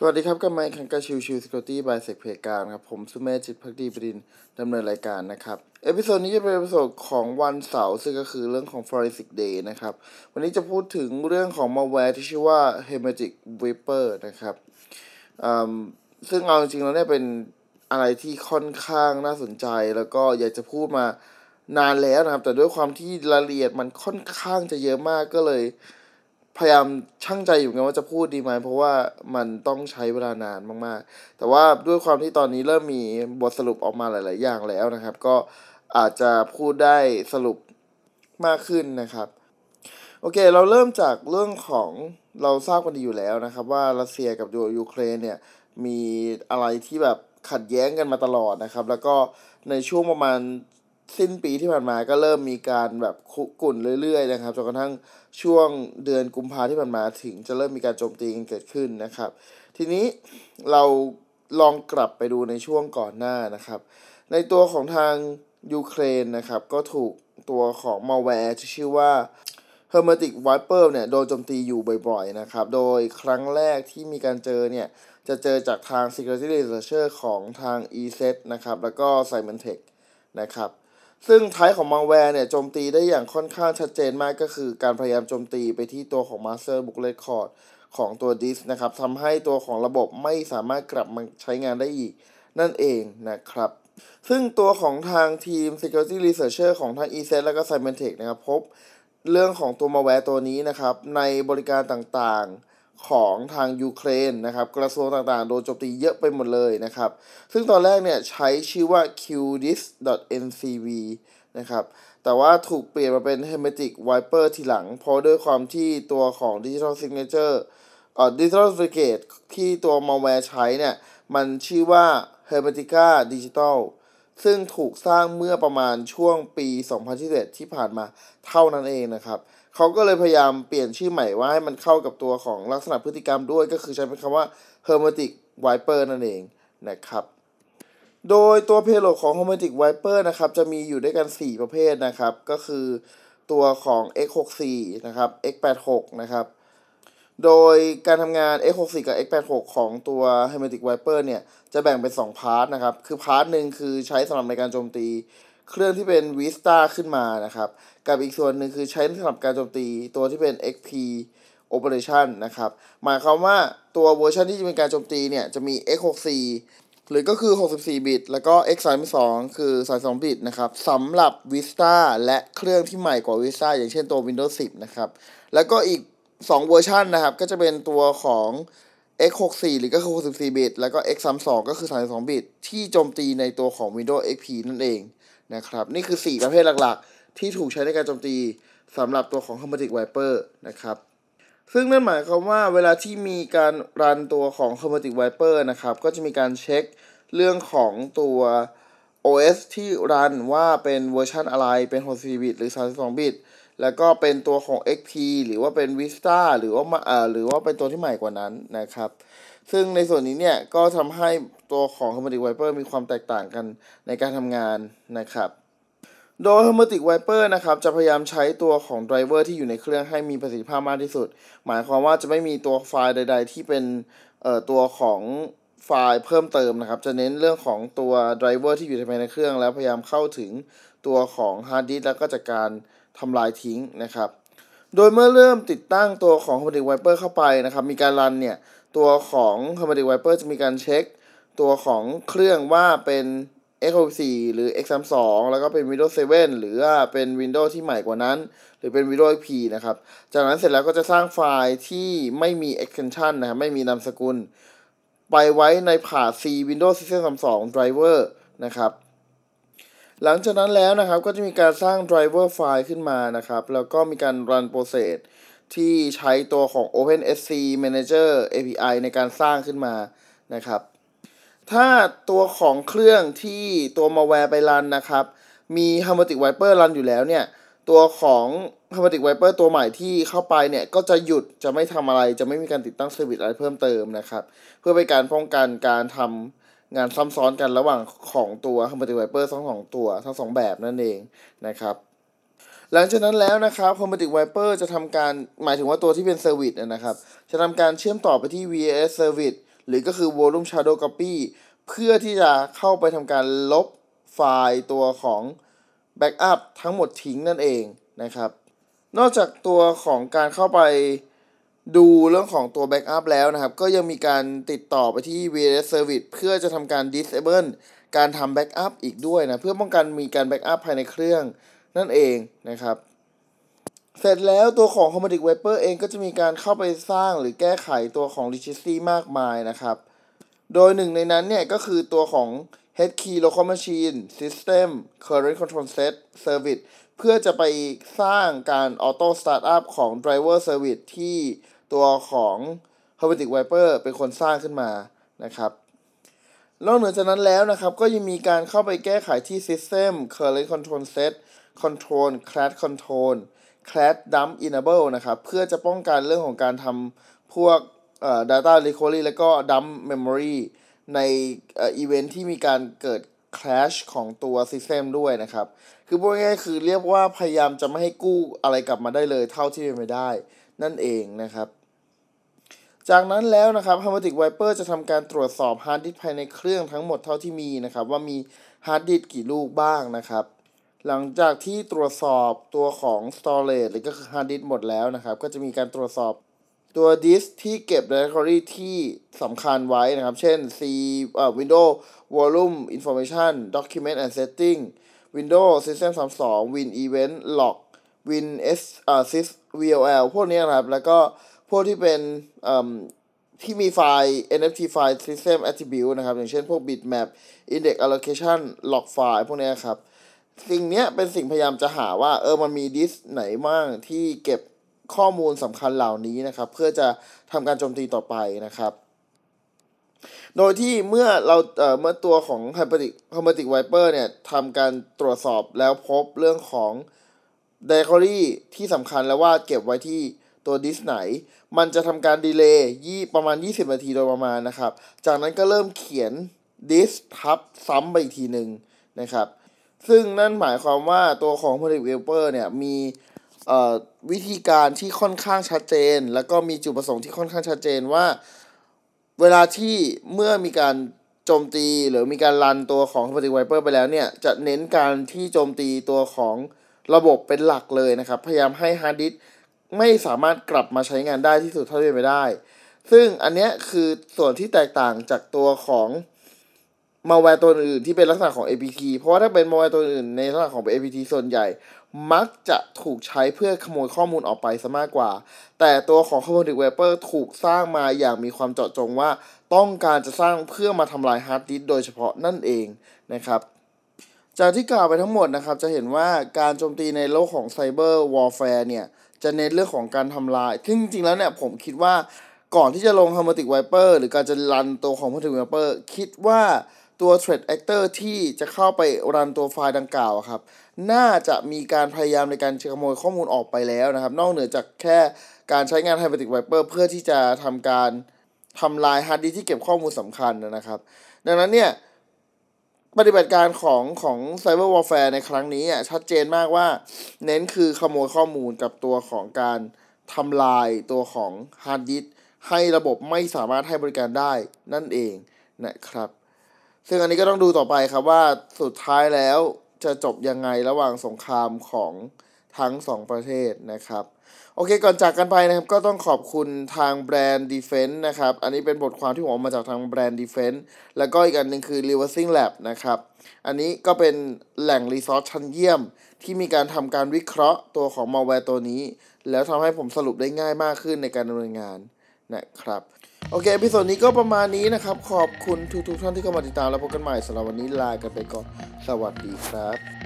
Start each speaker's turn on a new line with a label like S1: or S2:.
S1: สวัสดีครับกับรายการชิวชิว Security by SECPlayground ครับ ผมสุเมธจิตภักดีบดินทร์ดำเนินรายการนะครับ episode นี้จะเป็น episode ของวันเสาร์ซึ่งก็คือเรื่องของ Forensic Day นะครับ วันนี้จะพูดถึงเรื่องของมาแวร์ที่ชื่อว่า Hermetic Wiper นะครับซึ่งเอาจริงๆแล้วเนี่ยเป็นอะไรที่ค่อนข้างน่าสนใจ แล้วก็อยากจะพูดมานานแล้วนะครับ แต่ด้วยความที่รายละเอียดมันค่อนข้างจะเยอะมากก็เลย พยายามช่างใจอยู่ไงว่าจะพูดดีไหมเพราะว่ามันต้องใช้เวลานานมากๆ แต่ว่าด้วยความที่ตอนนี้เริ่มมีบทสรุปออกมาหลาย ๆ อย่างแล้วนะครับ ก็อาจจะพูดได้สรุปมากขึ้นนะครับ โอเค เราเริ่มจากเรื่องของเราทราบกันดีอยู่แล้วนะครับ ว่ารัสเซียกับยูเครนเนี่ยมีอะไรที่แบบขัดแย้งกันมาตลอดนะครับ แล้วก็ในช่วงประมาณ สิ้นปีที่ผ่านมาก็เริ่มมีการแบบคุกุ่นเรื่อยๆนะครับจนกระทั่งช่วงเดือนกุมภาที่ผ่านมาถึงจะเริ่มมีการโจมตีกันเกิดขึ้นนะครับ ทีนี้เราลองกลับไปดูในช่วงก่อนหน้านะครับ ในตัวของทางยูเครนนะครับ ก็ถูกตัวของมาแวร์ที่ชื่อว่า Hermetic Viper เนี่ยโดนโจมตีอยู่บ่อยๆนะครับ โดยครั้งแรกที่มีการเจอเนี่ย จะเจอจากทาง Security Researcher ของทาง ESET นะครับ แล้วก็ Symantec นะครับ ซึ่งท้ายของมัลแวร์เนี่ยโจมตีได้อย่างค่อนข้างชัดเจนมากก็คือการพยายามโจมตีไปที่ตัวของ Master Book Record ของตัวดิสนะครับทำให้ตัวของระบบไม่สามารถกลับมาใช้งานได้อีกนั่นเองนะครับ ซึ่งตัวของทางทีม Security Researcher ของทาง e s e t และก็ Symantec นะครับพบเรื่องของตัวมาแวร์ตัวนี้นะครับในบริการต่างๆ ของทางยูเครนนะครับกระทรวงต่างๆ โดนโจมตีเยอะไปหมดเลยนะครับ ซึ่งตอนแรกเนี่ยใช้ชื่อว่า qdis.ncv นะครับแต่ว่าถูกเปลี่ยนมาเป็น hermetic viper ทีหลัง เพราะด้วยความที่ตัวของ digital signature เอ่อ digital certificate ที่ตัว malware ใช้เนี่ย มันชื่อว่า hermetica digital ซึ่งถูกสร้างเมื่อประมาณช่วงปี 2021 ที่ผ่านมาเท่านั้นเองนะครับ เขาก็เลยพยายามเปลี่ยนชื่อใหม่ว่าให้มันเข้ากับตัวของลักษณะพฤติกรรมด้วย ก็คือใช้เป็นคำว่า Hermetic Wiper นั่นเองนะครับ โดยตัว payload ของ Hermetic Wiper นะครับจะมีอยู่ด้วยกัน 4 ประเภทนะครับ ก็คือตัวของ x64 นะครับ x86 นะครับ โดยการทำงาน x64 กับ x86 ของตัว Hermetic Wiper เนี่ย จะแบ่งเป็น 2 part นะครับ คือ part หนึ่งคือใช้สำหรับในการโจมตี เครื่องที่เป็น Vista ขึ้นมานะครับ กับอีกส่วนหนึ่งคือใช้สำหรับการโจมตีตัวที่เป็น XP Operation นะครับ หมายความว่าตัวเวอร์ชันที่จะเป็นการโจมตีเนี่ย จะมี X64 หรือก็คือ 64 บิต แล้วก็ X32 คือ 32 บิตนะครับสำหรับ Vista และเครื่องที่ใหม่กว่า Vista อย่างเช่นตัว Windows 10 นะครับ แล้วก็อีก 2 เวอร์ชันนะครับ ก็จะเป็นตัวของ X64 หรือก็คือ 64 บิต แล้วก็ X32 ก็คือ 32 บิต ที่โจมตีในตัวของ Windows XP นั่นเอง นะครับ นี่คือ 4 ประเภทหลักๆ ที่ถูกใช้ในการโจมตีสำหรับตัวของ Hermetic Viper นะครับ ซึ่งนั่นหมายความว่าเวลาที่มีการรันตัวของ Hermetic Viper นะครับ ก็จะมีการเช็คเรื่องของตัว OS ที่รันว่าเป็นเวอร์ชันอะไร เป็น 64 บิต หรือ 32 บิต แล้วก็เป็นตัวของ XP หรือว่าเป็น Vista หรือว่าอ่าหรือว่าเป็นตัวที่ใหม่กว่านั้นนะครับ ซึ่งในส่วนนี้เนี่ยก็ทำให้ตัวของ Hermetic Viper มีความแตกต่างกันในการทำงานนะครับโดย Hermetic Viper นะครับจะพยายามใช้ตัวของไดรเวอร์ที่อยู่ในเครื่องให้มีประสิทธิภาพมากที่สุด หมายความว่าจะไม่มีตัวไฟล์ใด ๆ ที่เป็นเอ่อตัวของไฟล์เพิ่มเติมนะครับ จะเน้นเรื่องของตัวไดรเวอร์ที่อยู่ภายในเครื่อง แล้วพยายามเข้าถึงตัวของฮาร์ดดิสก์แล้วก็จัดการ ทำลายทิ้งนะครับ โดยเมื่อเริ่มติดตั้งตัวของ Hermetic Viper เข้าไปนะครับ มีการรันเนี่ย ตัวของ Hermetic Viper จะมีการเช็ค ตัวของเครื่องว่าเป็น x64 หรือ x32 แล้วก็เป็น Windows 7 หรือว่าเป็น Windows ที่ใหม่กว่านั้น หรือเป็น Windows XP นะครับ จากนั้นเสร็จแล้วก็จะสร้างไฟล์ที่ไม่มี extension นะครับไม่มีนามสกุล ไปไว้ในผ่า C Windows System 32 Driver นะครับ หลังจากนั้นแล้วนะครับก็จะมีการสร้าง driver ไฟล์ขึ้นมานะครับ แล้วก็มีการ run process ที่ใช้ตัวของ OpenSC Manager API ในการสร้างขึ้นมานะครับ ถ้าตัวของเครื่องที่ตัวมัลแวร์ไปรันนะครับ มี Hermetic Viper รันอยู่แล้วเนี่ย ตัวของ Hermetic Viper ตัวใหม่ที่เข้าไปเนี่ย ก็จะหยุดจะไม่ทำอะไรจะไม่มีการติดตั้ง service อะไรเพิ่มเติมนะครับ เพื่อเป็นการป้องกันการทำ งานซ้ำซ้อนกันระหว่างของตัว Hermetic Viper ทั้งสองตัวทั้งสองแบบนั่นเองนะครับหลังจากนั้นแล้วนะครับ Hermetic Viper จะทำการหมายถึงว่าตัวที่เป็นเซอร์วิสนะครับจะทำการเชื่อมต่อไปที่ VAS Service หรือก็คือ volume shadow copy เพื่อที่จะเข้าไปทำการลบไฟล์ตัวของ backup ทั้งหมดทิ้งนั่นเองนะครับ นอกจากตัวของการเข้าไป ดูเรื่องของตัว backup แล้วนะครับ ก็ยังมีการติดต่อไปที่ VNS Service เพื่อจะทำการ disable การทำ backup อีกด้วยนะ เพื่อป้องกันมีการ backup ภายในเครื่องนั่นเองนะครับ เสร็จแล้วตัวของ Commodic Viper เองก็จะมีการเข้าไปสร้างหรือแก้ไขตัวของ Registry มากมายนะครับ โดยหนึ่งในนั้นเนี่ยก็คือตัวของ Head Key Local Machine System Current Control Set Service เพื่อจะไปสร้างการ Auto Startup ของ Driver Service ที่ ตัวของ Hermetic Viper เป็นคนสร้างขึ้นมานะครับนอกเหนือจากนั้นแล้วนะครับ ก็ยังมีการเข้าไปแก้ไขที่ System Current Control Set Control Class Control Class Dump Enable นะครับ เพื่อจะป้องกันเรื่องของการทำพวกเอ่อ Data Recovery แล้วก็ Dump Memory ในเอ่อ Event ที่มีการเกิด Crash ของตัว System ด้วยนะครับ คือพูดง่ายๆคือเรียกว่าพยายามจะไม่ให้กู้อะไรกลับมาได้เลยเท่าที่เป็นไปได้ นั่นเองนะครับ จากนั้นแล้วนะครับ Hermetic Viper จะทำการตรวจสอบฮาร์ดดิสก์ภายในเครื่องทั้งหมดเท่าที่มีนะครับ ว่ามีฮาร์ดดิสก์กี่ลูกบ้างนะครับ หลังจากที่ตรวจสอบตัวของ storage หรือก็คือฮาร์ดดิสก์หมดแล้วนะครับ ก็จะมีการตรวจสอบตัวดิสที่เก็บ directory ที่สำคัญไว้นะครับ เช่น C เอ่อ Windows Volume Information Documents and Settings Windows System 32 Win Event Log Win S เอ่อ Sys VLL พวกนี้นะครับ แล้วก็ พวกที่เป็นที่มีไฟล์ NFT ไฟล์ System Attribute นะครับ อย่างเช่นพวก Bitmap Index Allocation Log File พวกนี้ครับ สิ่งนี้เป็นสิ่งพยายามจะหาว่า เออมันมีดิสก์ไหนบ้างที่เก็บข้อมูลสำคัญเหล่านี้นะครับ เพื่อจะทำการโจมตีต่อไปนะครับ โดยที่เมื่อเราเอ่อเมื่อตัวของ Hermetic Hermetic Viper เนี่ยทำการตรวจสอบแล้วพบเรื่องของ Directory ที่สำคัญแล้วว่าเก็บไว้ที่ ตัวดิสไหน มันจะทำการดีเลย์ยี่ประมาณ 20 นาทีโดยประมาณนะครับ จากนั้นก็เริ่มเขียนดิสทับซ้ำไปอีกทีหนึ่งนะครับ ซึ่งนั่นหมายความว่าตัวของ Hermetic Viper เนี่ยมีวิธีการที่ค่อนข้างชัดเจน แล้วก็มีจุดประสงค์ที่ค่อนข้างชัดเจนว่า เวลาที่เมื่อมีการโจมตีหรือมีการรันตัวของ Hermetic Wiper ไปแล้วเนี่ย จะเน้นการที่โจมตีตัวของระบบเป็นหลักเลยนะครับ พยายามให้ฮาร์ดดิสก์ ไม่สามารถกลับมาใช้งานได้ที่สุดเท่าที่ไปได้ ซึ่งอันเนี้ยคือส่วนที่แตกต่างจากตัวของมัลแวร์ตัวอื่นที่เป็นลักษณะของ APT เพราะว่าถ้าเป็นมัลแวร์ตัวอื่นในลักษณะของ APT ส่วนใหญ่ มักจะถูกใช้เพื่อขโมยข้อมูลออกไปซะมากกว่า แต่ตัวของ Hermetic Viper ถูกสร้างมาอย่างมีความเจาะจงว่า ต้องการจะสร้างเพื่อมาทำลายฮาร์ดดิสก์โดยเฉพาะนั่นเองนะครับ จากที่กล่าวไปทั้งหมดนะครับ จะเห็นว่าการโจมตีในโลกของ Cyber Warfare เนี่ย จะเน้นเรื่องของการทำลายซึ่งจริงๆแล้วเนี่ยผมคิดว่าก่อนที่จะลง Hermetic Viper หรือการจะรันตัวของ Hermetic Viper คิดว่าตัว Threat Actor ที่จะเข้าไปรันตัวไฟล์ดังกล่าวครับ น่าจะมีการพยายามในการขโมยข้อมูลออกไปแล้วนะครับ นอกเหนือจากแค่การใช้งาน Hermetic Wiper เพื่อที่จะทำการทำลายฮาร์ดดิสก์ที่เก็บข้อมูลสำคัญนะครับ ดังนั้นเนี่ย ปฏิบัติการของของ Cyber Warfare ในครั้งนี้อะชัดเจนมากว่า เน้นคือขโมยข้อมูลกับตัวของการทำลายตัวของฮาร์ดดิสก์ให้ระบบไม่สามารถให้บริการได้นั่นเองนะครับ ซึ่งอันนี้ก็ต้องดูต่อไปครับว่าสุดท้ายแล้วจะจบยังไงระหว่างสงครามของ ทั้งสองประเทศนะครับ โอเคก่อนจากกันไปนะครับ ก็ต้องขอบคุณทางแบรนด์ Defense นะครับ อันนี้เป็นบทความที่ผมเอามาจากทางแบรนด์ Defense แล้วก็อีกอันหนึ่งคือ Reversing Lab นะครับ อันนี้ก็เป็นแหล่งรีซอสชั้นเยี่ยม ที่มีการทำการวิเคราะห์ตัวของ malware ตัวนี้ แล้วทำให้ผมสรุปได้ง่ายมากขึ้นในการดำเนินงานนะครับโอเคพิโซดนี้ก็ประมาณนี้นะครับ ขอบคุณทุกๆท่านที่เข้ามาติดตามแล้วพบกันใหม่สำหรับวันนี้ลากันไปก่อน สวัสดีครับ